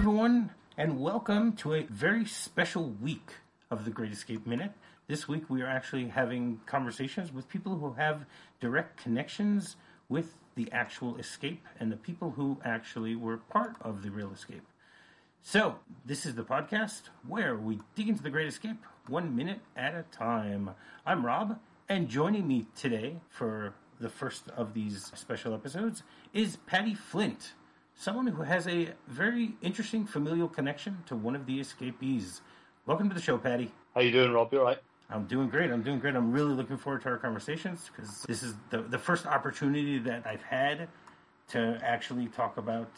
everyone, and welcome to a very special week of the Great Escape Minute. This week, we are actually having conversations with people who have direct connections with the actual escape and the people who actually were part of the real escape. So, this is the podcast where we dig into the Great Escape one minute at a time. I'm Rob, and joining me today for the first of these special episodes is Paddy Flint, someone who has a very interesting familial connection to one of the escapees. Welcome to the show, Paddy. How you doing, Rob? You all right? I'm doing great. I'm doing great. I'm really looking forward to our conversations because this is the, the first opportunity that I've had to actually talk about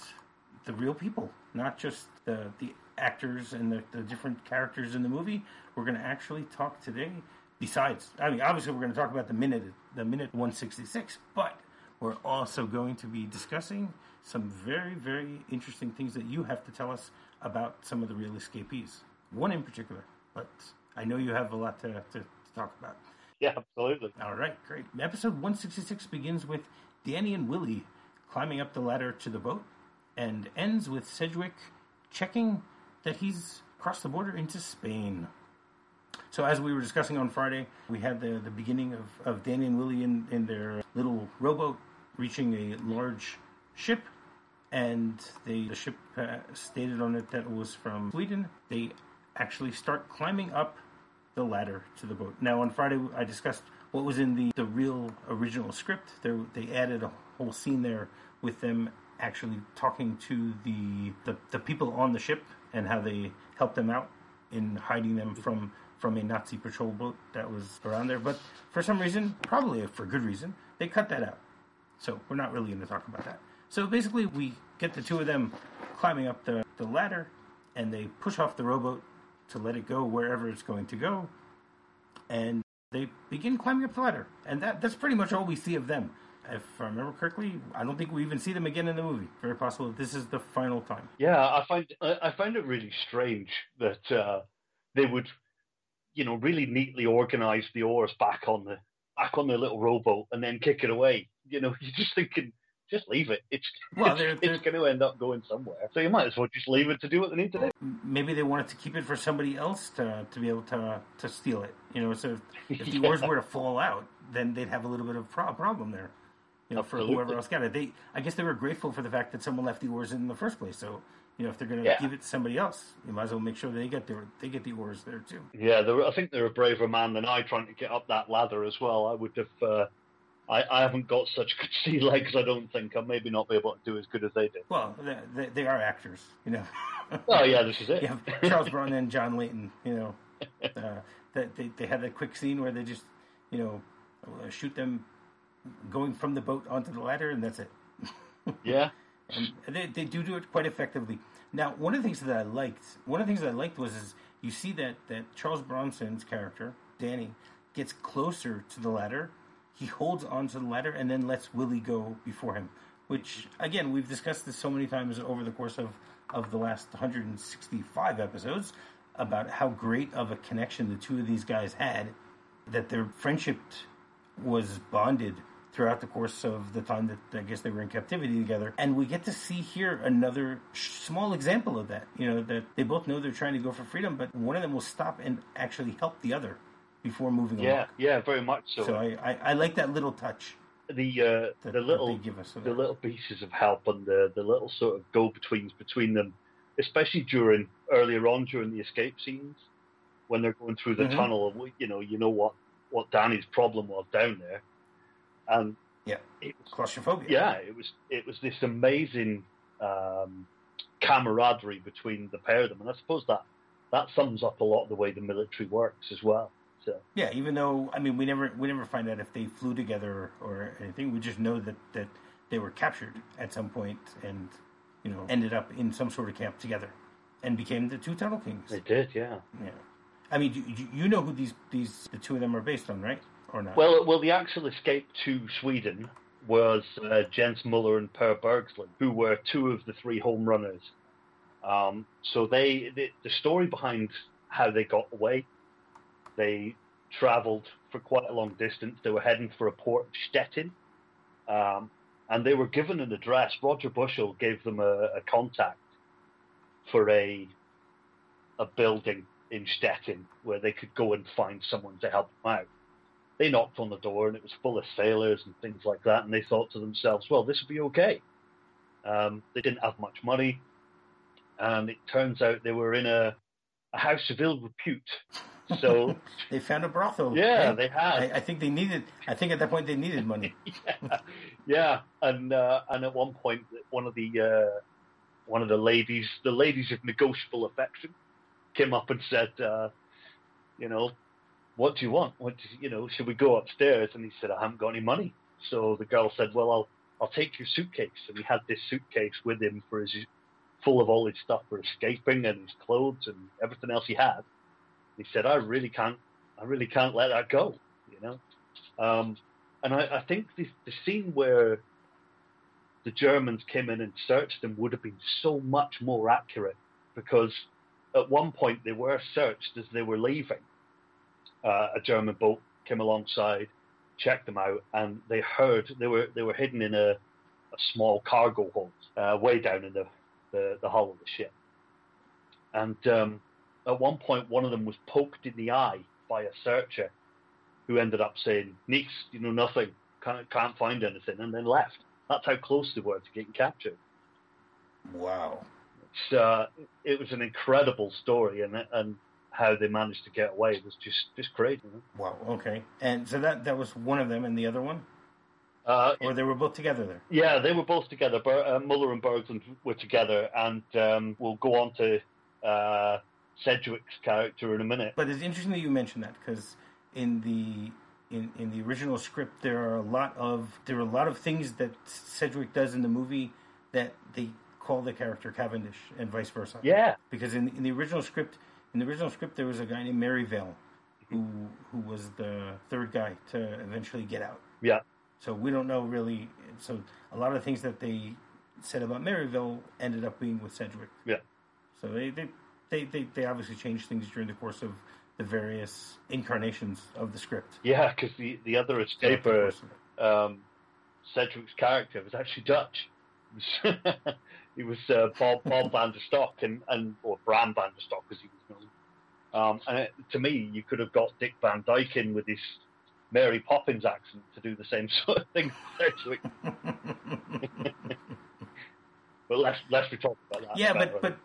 the real people, not just the, the actors and the, the different characters in the movie. We're going to actually talk today. Besides, I mean, obviously, we're going to talk about the minute, the minute 166, but we're also going to be discussing some very, very interesting things that you have to tell us about some of the real escapees. One in particular, but I know you have a lot to, to, to talk about. Yeah, absolutely. All right, great. Episode 166 begins with Danny and Willie climbing up the ladder to the boat and ends with Sedgwick checking that he's crossed the border into Spain. So, as we were discussing on Friday, we had the, the beginning of, of Danny and Willie in, in their little rowboat reaching a large ship, and they, the ship uh, stated on it that it was from Sweden. They actually start climbing up the ladder to the boat. Now, on Friday, I discussed what was in the, the real original script. There, they added a whole scene there with them actually talking to the, the, the people on the ship and how they helped them out in hiding them from from a Nazi patrol boat that was around there. But for some reason, probably for good reason, they cut that out. So we're not really going to talk about that. So basically, we get the two of them climbing up the, the ladder, and they push off the rowboat to let it go wherever it's going to go, and they begin climbing up the ladder. And that that's pretty much all we see of them. If I remember correctly, I don't think we even see them again in the movie. Very possible this is the final time. Yeah, I find I find it really strange that uh, they would, you know, really neatly organize the oars back on the back on the little rowboat and then kick it away. You know, you're just thinking, just leave it. It's well, they're, they're, it's going to end up going somewhere. So you might as well just leave it to do what they need to do. Maybe they wanted to keep it for somebody else to to be able to to steal it. You know, so if, if the yeah. oars were to fall out, then they'd have a little bit of a problem there you know, Absolutely. for whoever else got it. They, I guess, they were grateful for the fact that someone left the oars in the first place. So, you know, if they're going to yeah. give it to somebody else, you might as well make sure they get their they get the oars there too. Yeah, were, I think they're a braver man than I trying to get up that ladder as well. I would have. Uh, I, I haven't got such good sea legs. I don't think I'll maybe not be able to do as good as they did. Well, they, they, are actors, you know. oh yeah, this is it. Yeah, Charles Bronson and John Leyton. You know, uh, that they they had that quick scene where they just you know shoot them going from the boat onto the ladder, and that's it. yeah. and they, they do do it quite effectively. Now, one of the things that I liked, one of the things that I liked was is you see that that Charles Bronson's character Danny gets closer to the ladder. He holds onto the ladder and then lets Willie go before him. Which again, we've discussed this so many times over the course of of the last 165 episodes about how great of a connection the two of these guys had. That their friendship was bonded throughout the course of the time that I guess they were in captivity together. And we get to see here another small example of that. You know, that they both know they're trying to go for freedom, but one of them will stop and actually help the other before moving on yeah, along. Yeah, very much so. So I, I, I like that little touch. The uh, that, the little the little pieces of help and the, the little sort of go betweens between them, especially during earlier on during the escape scenes when they're going through the mm-hmm. tunnel. You know, you know what what Danny's problem was down there, and yeah, it was claustrophobia. Yeah, it was it was this amazing um, camaraderie between the pair of them, and I suppose that that sums up a lot of the way the military works as well. So yeah, even though I mean we never we never find out if they flew together or anything. We just know that that they were captured at some point and you know ended up in some sort of camp together and became the two tunnel kings. They did, yeah. Yeah. I mean, you, you know who these these the two of them are based on, right? or not? Well, well, the actual escape to Sweden was uh, Jens Muller and Per Bergsland, who were two of the three home runners. Um, so they, the, the story behind how they got away, they travelled for quite a long distance. They were heading for a port of Stettin, um, and they were given an address. Roger Bushell gave them a, a contact for a a building in Stettin where they could go and find someone to help them out. They knocked on the door and it was full of sailors and things like that, and they thought to themselves, "Well, this will be okay." Um, they didn't have much money, and it turns out they were in a, a house of ill repute. So they found a brothel. yeah, right? they had. I, I think they needed. I think at that point they needed money. yeah, yeah, and uh, and at one point, one of the uh, one of the ladies, the ladies of negotiable affection, came up and said, uh, you know, what do you want? What do you, you know? Should we go upstairs? And he said, I haven't got any money. So the girl said, well, I'll I'll take your suitcase. And he had this suitcase with him for his full of all his stuff for escaping and his clothes and everything else he had. He said, I really can't, I really can't let that go, you know. Um, and I, I think the, the scene where the Germans came in and searched them would have been so much more accurate because at one point they were searched as they were leaving. Uh, a German boat came alongside, checked them out, and they heard they were they were hidden in a, a small cargo hold uh, way down in the, the, the hull of the ship. And um, at one point, one of them was poked in the eye by a searcher, who ended up saying, "Nix, you know nothing, can't can't find anything," and then left. That's how close they were to getting captured. Wow. Uh, it was an incredible story, and and how they managed to get away was just just crazy. Wow. Okay. And so that that was one of them, and the other one, uh, or they were both together there. Yeah, they were both together. Ber- uh, Muller and Berglund were together, and um, we'll go on to uh, Sedgwick's character in a minute. But it's interesting that you mentioned that because in the in, in the original script there are a lot of there are a lot of things that Sedgwick does in the movie that they call the character Cavendish and vice versa. Yeah, Because in in the original script in the original script there was a guy named Maryvale who who was the third guy to eventually get out. yeah, So we don't know really. So a lot of things that they said about Maryville ended up being with Sedgwick. Yeah. So they they, they, they, they obviously changed things during the course of the various incarnations of the script. yeah. Because the the other escaper, course of it. um, Sedgwick's character, was actually Dutch. He was, uh, Bob Bob van der Stok, and, and or Bram van der Stok, as he was known. Um, and it, to me, you could have got Dick Van Dyke in with his Mary Poppins accent to do the same sort of thing. But let's let's be talking about that. yeah, better. but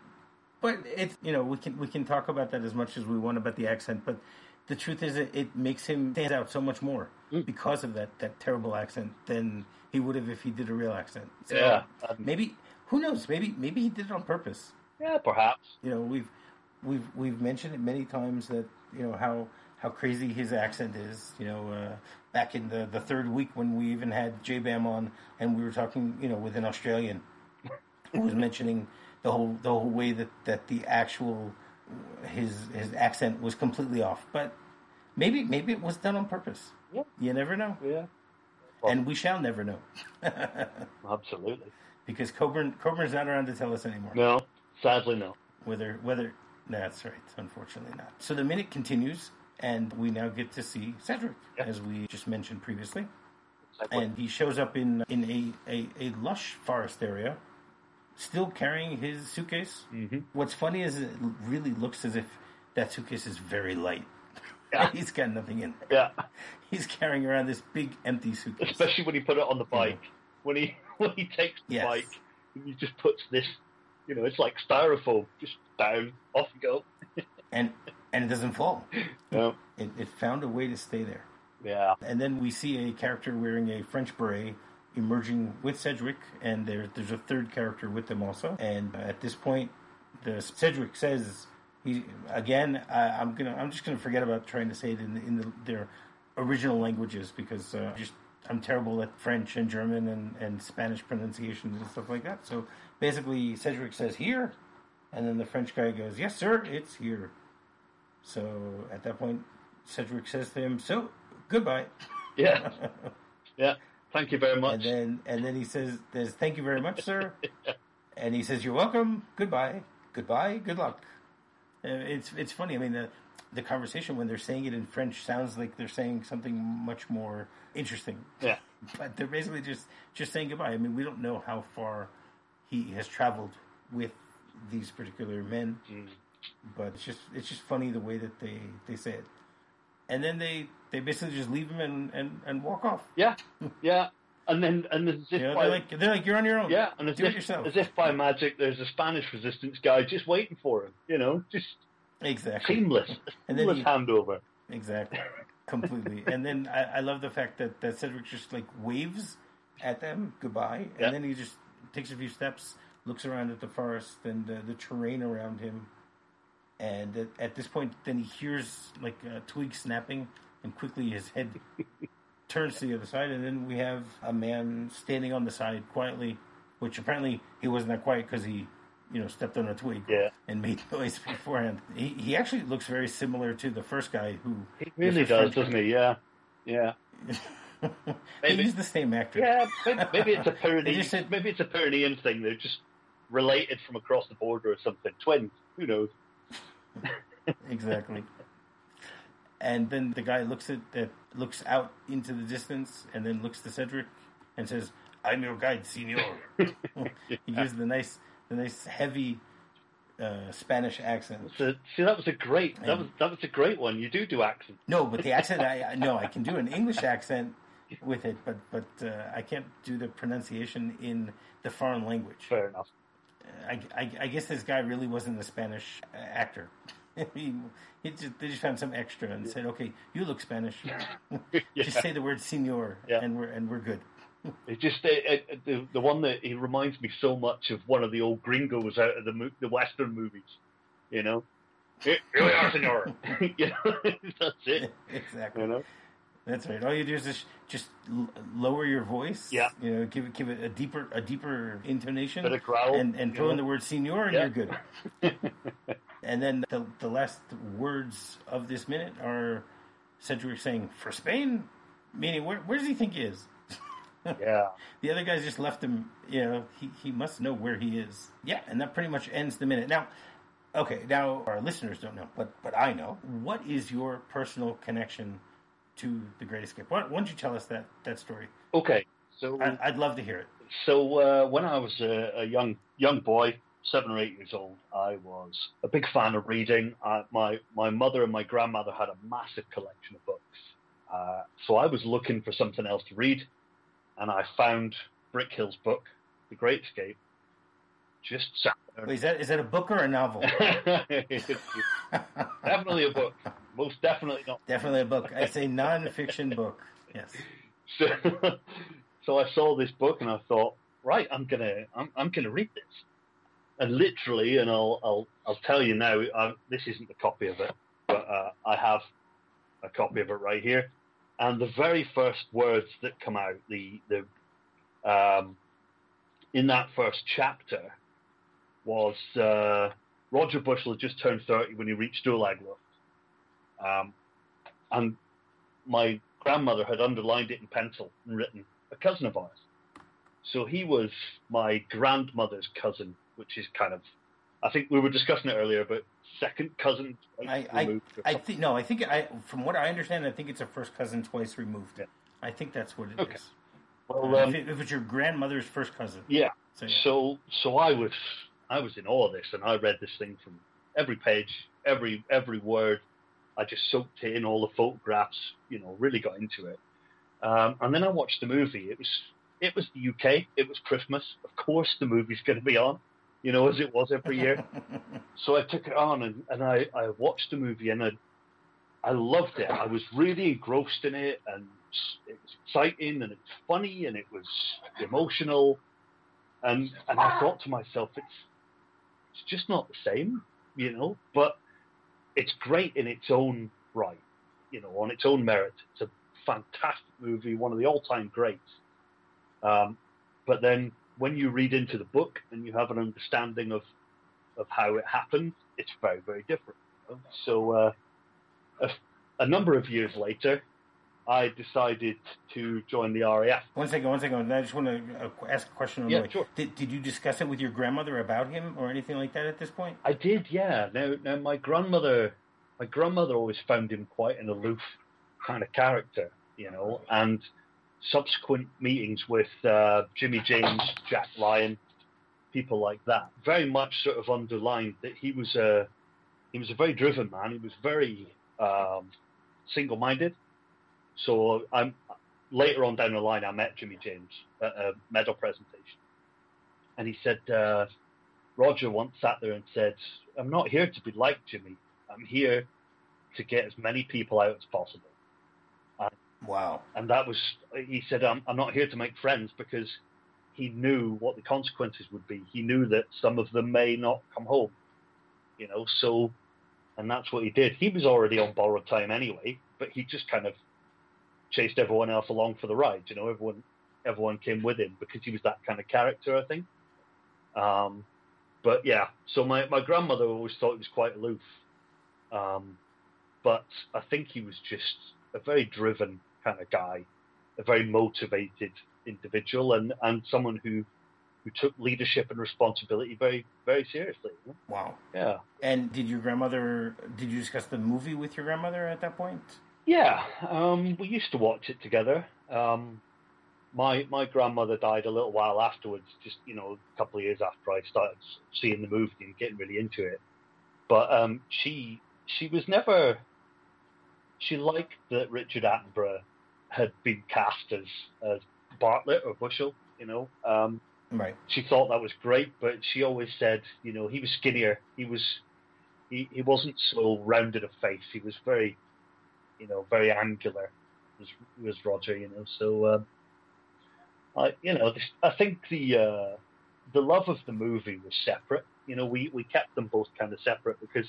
but it's you know we can we can talk about that as much as we want about the accent, but the truth is it, it makes him stand out so much more Mm. because of that that terrible accent than he would have if he did a real accent. So yeah, um, maybe who knows? Maybe maybe he did it on purpose. yeah, perhaps. You know, we've we've we've mentioned it many times that you know how how crazy his accent is. You know, uh, back in the the third week when we even had J Bam on and we were talking, you know, with an Australian who was mentioning the whole the whole way that that the actual his his accent was completely off, but. Maybe, maybe it was done on purpose. Yeah. You never know, Yeah, and we shall never know, absolutely. because Coburn Coburn's not around to tell us anymore. No, sadly, no. Whether whether that's right, unfortunately not. So the minute continues, and we now get to see Cedric, Yeah. as we just mentioned previously, Exactly. and he shows up in in a, a, a lush forest area, still carrying his suitcase. Mhm. What's funny is it really looks as if that suitcase is very light. Yeah. He's got nothing in there. yeah, He's carrying around this big empty suitcase. especially when he put it on the bike. When he when he takes the Yes. bike, he just puts this. You know, it's like styrofoam, just down, off you go. and and it doesn't fall. Yeah, It, it found a way to stay there. yeah, And then we see a character wearing a French beret emerging with Cedric, and there, there's a third character with them also. And at this point, the Cedric says he again. I, I'm gonna. I'm just gonna forget about trying to say it in, the, in the, their original languages because uh, just I'm terrible at French and German and, and Spanish pronunciations and stuff like that. So basically, Cedric says here, and then the French guy goes, "Yes, sir, it's here." So at that point, Cedric says to him, "So goodbye." yeah, yeah. Thank you very much. And then and then he says, "There's thank you very much, sir." and he says, "You're welcome. Goodbye. Goodbye. Good luck." It's it's funny. I mean the the conversation when they're saying it in French sounds like they're saying something much more interesting, yeah, but they're basically just just saying goodbye. I mean, we don't know how far he has traveled with these particular men. Mm. But it's just it's just funny the way that they they say it, and then they they basically just leave him and and, and walk off. Yeah, yeah. And then and as if You know, by, they're like they're like you're on your own. yeah, and as do it if, yourself. as if by magic, there's a Spanish resistance guy just waiting for him. You know, just exactly. seamless, And then seamless he- handover. Exactly. Completely. and then I, I love the fact that, that Cedric just like waves at them goodbye, and Yeah. then he just takes a few steps, looks around at the forest and the, the terrain around him, and at, at this point, then he hears like a twig snapping, and quickly his head turns to the other side, and then we have a man standing on the side quietly, which apparently he wasn't that quiet because he, you know, stepped on a twig Yeah. and made noise beforehand. He, he actually looks very similar to the first guy who He really does, doesn't he? Yeah, yeah. Maybe. He's the same actor. Yeah, maybe, maybe it's a Pyrenean. said- maybe it's a Pyrenean thing. They're just related from across the border or something. Twins. Who knows? Exactly. And then the guy looks at that looks out into the distance and then looks to Cedric and says, "I'm your guide, Senor." he gives the nice, the nice heavy uh, Spanish accent. So, see, that was a great. That was that was a great one. You do do accents. No, but the accent, I I- no, I can do an English accent with it, but but uh, I can't do the pronunciation in the foreign language. Fair enough. I, I, I guess this guy really wasn't a Spanish actor. he, he just, they just found some extra and said, "Okay, you look Spanish. Just say the word "senor," Yeah. and we're and we're good." It just it, it, the the one that he reminds me so much of one of the old gringos out of the mo- the western movies. You know, here, here we are, senor. you know, that's it. exactly. You know, That's right. All you do is just just lower your voice. Yeah. You know, give it give it a deeper a deeper intonation. Bit of growl, and and throw in the word "senor," and Yeah. you're good. and then the the last words of this minute are Cedric saying, "For Spain," meaning where where does he think he is? yeah. The other guys just left him. You know, he he must know where he is. Yeah, and that pretty much ends the minute. Now, okay, now our listeners don't know, but but I know. What is your personal connection to the Great Escape? Why, why don't you tell us that that story? Okay, so I, I'd love to hear it. So uh, when I was a, a young young boy, seven or eight years old, I was a big fan of reading. Uh, my my mother and my grandmother had a massive collection of books, uh, so I was looking for something else to read, and I found Brickhill's book, The Great Escape. Just sat there. Wait, is that is that a book or a novel? definitely a book. Most definitely not. Definitely a book. I say non-fiction book. Yes. So, so I saw this book and I thought, right, I'm gonna, I'm, I'm gonna read this. And literally, and I'll, I'll, I'll tell you now, I, this isn't a copy of it, but uh, I have a copy of it right here. And the very first words that come out, the, the, um, in that first chapter, was uh, Roger Bushell had just turned 30 when he reached Stalag Luft. Um, and my grandmother had underlined it in pencil and written a cousin of ours. So he was my grandmother's cousin, which is kind of, I think we were discussing it earlier, but second cousin. I I, I think no. I think I from what I understand, I think it's a first cousin twice removed. Yeah. I think that's what it is. Okay. well, Uh, um, if, it, if it's your grandmother's first cousin. yeah. So, yeah. So so I was I was in awe of this, and I read this thing from every page, every every word. I just soaked it in all the photographs, you know, really got into it. Um, and then I watched the movie. It was it was the UK. It was Christmas. Of course, the movie's going to be on, you know, as it was every year. so I took it on and, and I, I watched the movie and I, I loved it. I was really engrossed in it and it was exciting and it was funny and it was emotional. And, and I thought to myself, it's, it's just not the same, you know, but it's great in its own right, you know, on its own merit. It's a fantastic movie, one of the all-time greats. Um, but then when you read into the book and you have an understanding of of how it happened, it's very, very different. you know? So, uh, a, a number of years later, I decided to join the RAF. One second, one second. I just want to uh, ask a question on Yeah, sure. Did, did you discuss it with your grandmother about him or anything like that at this point? I did, yeah. Now, now my grandmother, my grandmother always found him quite an aloof kind of character, you know, and subsequent meetings with uh, Jimmy James, Jack Lyon, people like that very much sort of underlined that he was a he was a very driven man. He was very um, single-minded. So I'm later on down the line, I met Jimmy James at a medal presentation, and he said uh, Roger once sat there and said, "I'm not here to be like Jimmy. I'm here to get as many people out as possible." And, Wow. and that was he said, I'm, "I'm not here to make friends because." He knew what the consequences would be. He knew that some of them may not come home, you know. So, and that's what he did. He was already on borrowed time anyway, but he just kind of chased everyone else along for the ride. You know, everyone everyone came with him because he was that kind of character, I think. Um, but yeah, so my, my grandmother always thought he was quite aloof. Um, but I think he was just a very driven kind of guy, a very motivated individual, and, and someone who who took leadership and responsibility very very seriously. Wow. Yeah. And did your grandmother? Did you discuss the movie with your grandmother at that point? Yeah, um, we used to watch it together. Um, my my grandmother died a little while afterwards, just you know, a couple of years after I started seeing the movie and getting really into it. But um, she she was never. She liked that Richard Attenborough had been cast as as Bartlett or Bushell, you know. Um, Right. she thought that was great, but she always said, you know, he was skinnier. He was, he, he wasn't so rounded of face. He was very, you know, very angular. Was was Roger, you know. So, um, I, you know, I think the uh, the love of the movie was separate. You know, we we kept them both kind of separate because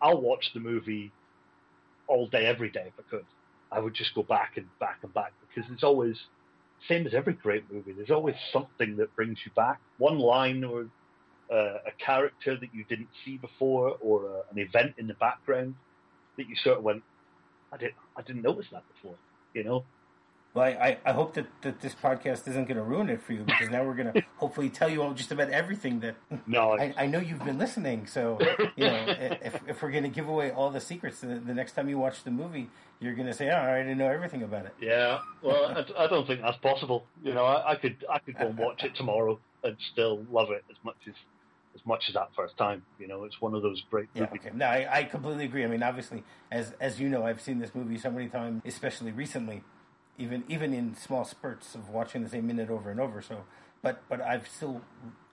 I'll watch the movie all day, every day if I could. I would just go back and back and back because it's always same as every great movie. There's always something that brings you back. One line or uh, a character that you didn't see before, or uh, an event in the background that you sort of went, I didn't, I didn't notice that before. You know? Well, I, I, hope that, that this podcast isn't going to ruin it for you because now we're going to hopefully tell you all just about everything that No, I, I know you've been listening. So, you know, if, if we're going to give away all the secrets, the, the next time you watch the movie, you're going to say, oh, I already know everything about it. yeah. Well, I, I don't think that's possible. You know, I, I could, I could go and watch it tomorrow and still love it as much as, as much as that first time. You know, it's one of those great Yeah, movies. okay. No, I, I completely agree. I mean, obviously, as as you know, I've seen this movie so many times, especially recently, even even in small spurts of watching the same minute over and over. So, but but I've still,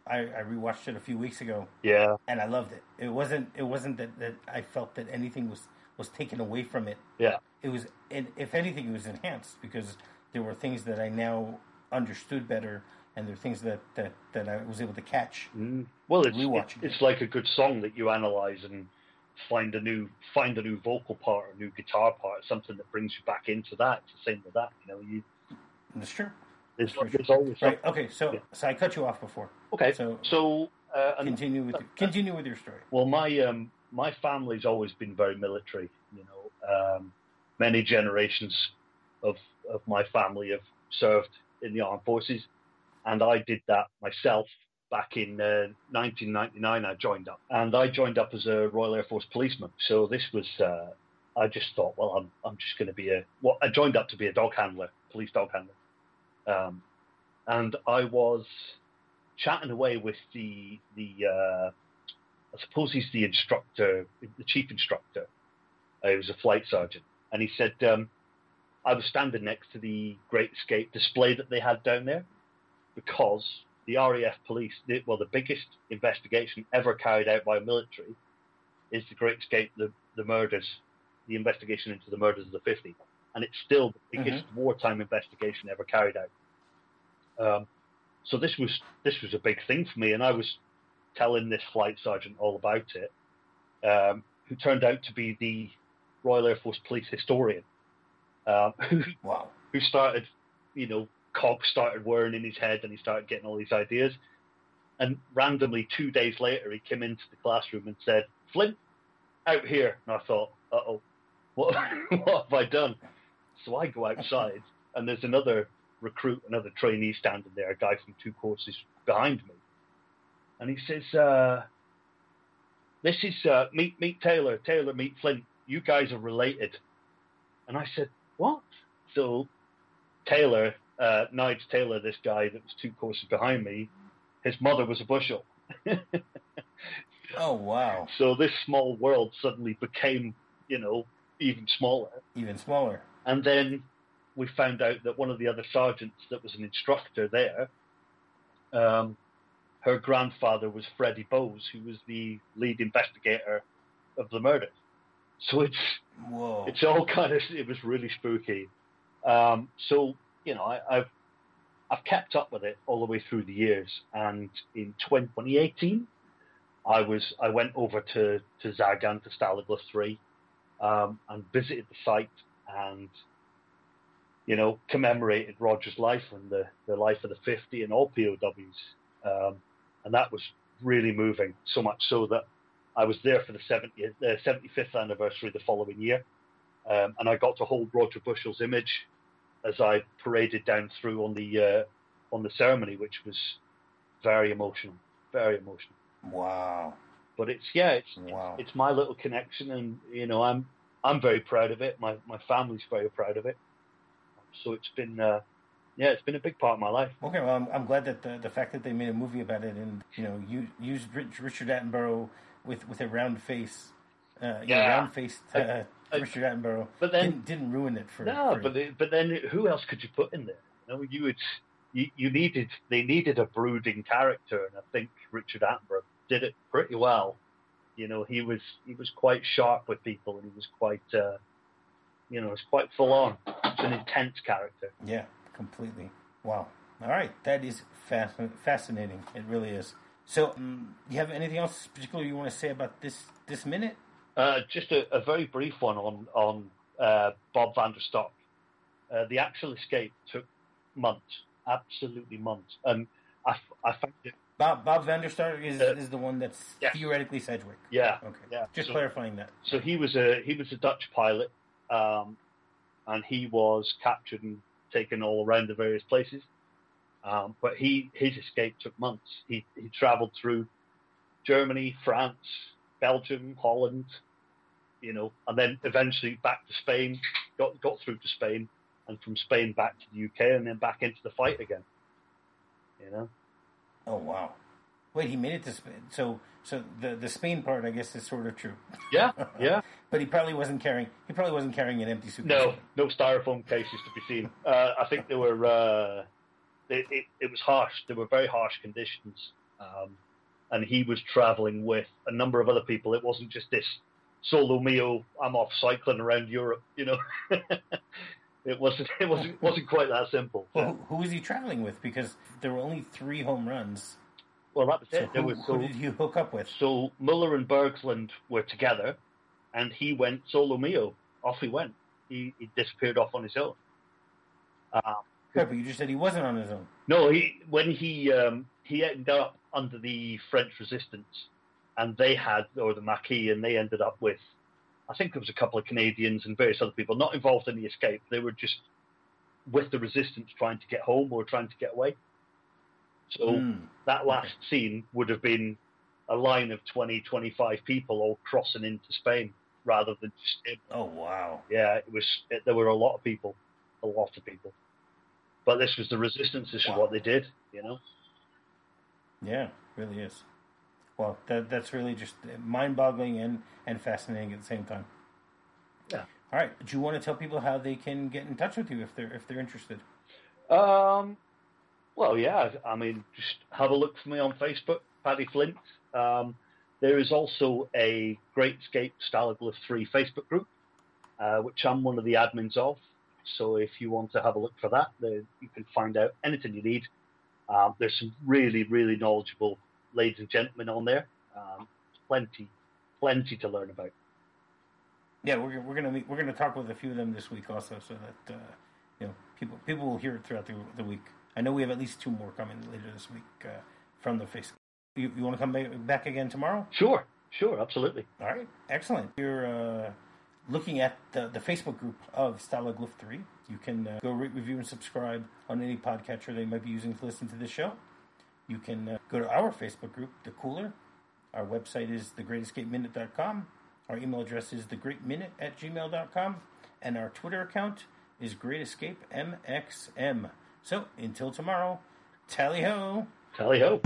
I, I rewatched it a few weeks ago, Yeah, and I loved it. It wasn't it wasn't that, that I felt that anything was was taken away from it. yeah, It was, and if anything, it was enhanced because there were things that I now understood better, and there were things that that, that I was able to catch. Mm. Well, it's, Rewatching it's it's like a good song that you analyze and find a new find a new vocal part, a new guitar part, something that brings you back into that. It's the same with that. You know, you That's true. there's, Sure, there's always Right. something. Okay. So Yeah. so I cut you off before. Okay, So so uh, and continue with your, continue with your story. Well, my um, my family's always been very military. You know, um, many generations of of my family have served in the armed forces, and I did that myself back in uh, 1999. I joined up, and I joined up as a Royal Air Force policeman. So this was. Uh, I just thought, well, I'm I'm just going to be a. Well, I joined up to be a dog handler, police dog handler, um, and I was chatting away with the the. Uh, I suppose he's the instructor, the chief instructor. Uh, he was a flight sergeant, and he said um, I was standing next to the Great Escape display that they had down there because the RAF police, the, well, the biggest investigation ever carried out by a military is the Great Escape, the, the murders, the investigation into the murders of the 50, and it's still the biggest wartime investigation ever carried out. Um, so this was this was a big thing for me, and I was telling this flight sergeant all about it, um, who turned out to be the Royal Air Force Police historian, um, who, Wow. who started, you know, cogs started whirring in his head and he started getting all these ideas. And randomly, two days later, he came into the classroom and said, Flint, out here. And I thought, uh oh, what, what have I done? So I go outside, and there's another recruit, another trainee standing there, a guy from two courses behind me. And he says, uh, This is uh, meet, meet Taylor, Taylor, meet Flint. You guys are related. And I said, What? So Taylor, uh, Nige Taylor, this guy that was two courses behind me, his mother was a Bushell. Oh wow! So this small world suddenly became, you know, even smaller. Even smaller. And then we found out that one of the other sergeants that was an instructor there, um, her grandfather was Freddie Bowes, who was the lead investigator of the murder. So it's Whoa! it's all kind of it was really spooky. Um, so you know, I, I've I've kept up with it all the way through the years, and in 2018, I was I went over to to Zagan to Stalag Luft three, um, and visited the site and you know commemorated Roger's life and the the life of the 50 and all POWs, um, and that was really moving. So much so that I was there for the 70th, the 75th anniversary the following year, um, and I got to hold Roger Bushell's image as I paraded down through on the uh, on the ceremony, which was very emotional, very emotional. wow! But it's yeah, it's Wow! it's my little connection, and you know I'm I'm very proud of it. My my family's very proud of it. So it's been uh, yeah, it's been a big part of my life. Okay, well, I'm, I'm glad that the, the fact that they made a movie about it and you know you used Richard Attenborough with with a round face, uh, Yeah. round faced uh, Richard Attenborough, But then didn't, didn't ruin it for no, for but but then who else could you put in there? You know, you would you, you needed they needed a brooding character, and I think Richard Attenborough did it pretty well. You know, he was he was quite sharp with people, and he was quite uh, you know, it's quite full on. It's an intense character. Yeah, completely. Wow. All right, that is fascin- fascinating. It really is. So, um, you have anything else particular you want to say about this this minute? Uh, just a, a very brief one on on uh, Bob Vanderstok. Uh, the actual escape took months, absolutely months, and I, I found it. Bob Bob Vanderstar is Uh, is the one that's yeah. theoretically Sedgwick. Yeah, Okay. yeah. Just So- clarifying that. So he was a he was a Dutch pilot, um, and he was captured and taken all around the various places. Um, but he his escape took months. He he travelled through Germany, France, Belgium, Holland, you know, and then eventually back to Spain. Got got through to Spain, and from Spain back to the UK, and then back into the fight again. You know. Oh wow. Wait, he made it to Spain. So so the the Spain part, I guess, is sort of true. Yeah, yeah. But he probably wasn't carrying. He probably wasn't carrying an empty suitcase. No, no styrofoam cases to be seen. Uh, I think they were. Uh, it, it, it was harsh. There were very harsh conditions, um, and he was traveling with a number of other people. It wasn't just this solo mio. I'm off cycling around Europe. You know, it wasn't. It wasn't. wasn't quite that simple. Well, who, who was he traveling with? Because there were only three home runs. Well, that was So it. Who, was who did he hook up with? so Muller and Bergsland were together, and he went solo mio. Off he went. He, he disappeared off on his own. Um, Right, but you just said he wasn't on his own. No, he when he um, he ended up under the French resistance, and they had or the Maquis, and they ended up with, I think there was a couple of Canadians and various other people not involved in the escape. They were just with the resistance trying to get home or trying to get away. So Mm. that last scene would have been a line of 20, 25 people all crossing into Spain rather than just him. Oh wow. Yeah, it was. It, there were a lot of people, a lot of people. But this was the resistance. This Wow. is what they did. You know. Yeah, really is. Well, that that's really just mind-boggling and and fascinating at the same time. Yeah. All right. Do you want to tell people how they can get in touch with you if they're if they're interested? Um, well, yeah. I mean, just have a look for me on Facebook, Paddy Flint. Um, there is also a Great Escape Stalag Luft 3 Facebook group, uh, which I'm one of the admins of. So if you want to have a look for that, there, you can find out anything you need. Um, there's some really, really knowledgeable ladies and gentlemen on there. Um, plenty, plenty to learn about. Yeah, we're we're gonna meet, we're gonna talk with a few of them this week also, so that uh, you know people people will hear it throughout the, the week. I know we have at least two more coming later this week uh, from the Facebook. You, you want to come back again tomorrow? Sure, sure, absolutely. All right, excellent. You're uh, looking at the, the Facebook group of Stalag Luft 3. You can uh, go rate, review, and subscribe on any podcatcher they might be using to listen to this show. You can uh, go to our Facebook group, The Cooler. Our website is thegreatescapeminute.com. Our email address is thegreatminute at gmail.com. And our Twitter account is greatescapemxm. So until tomorrow, tally ho! Tally ho.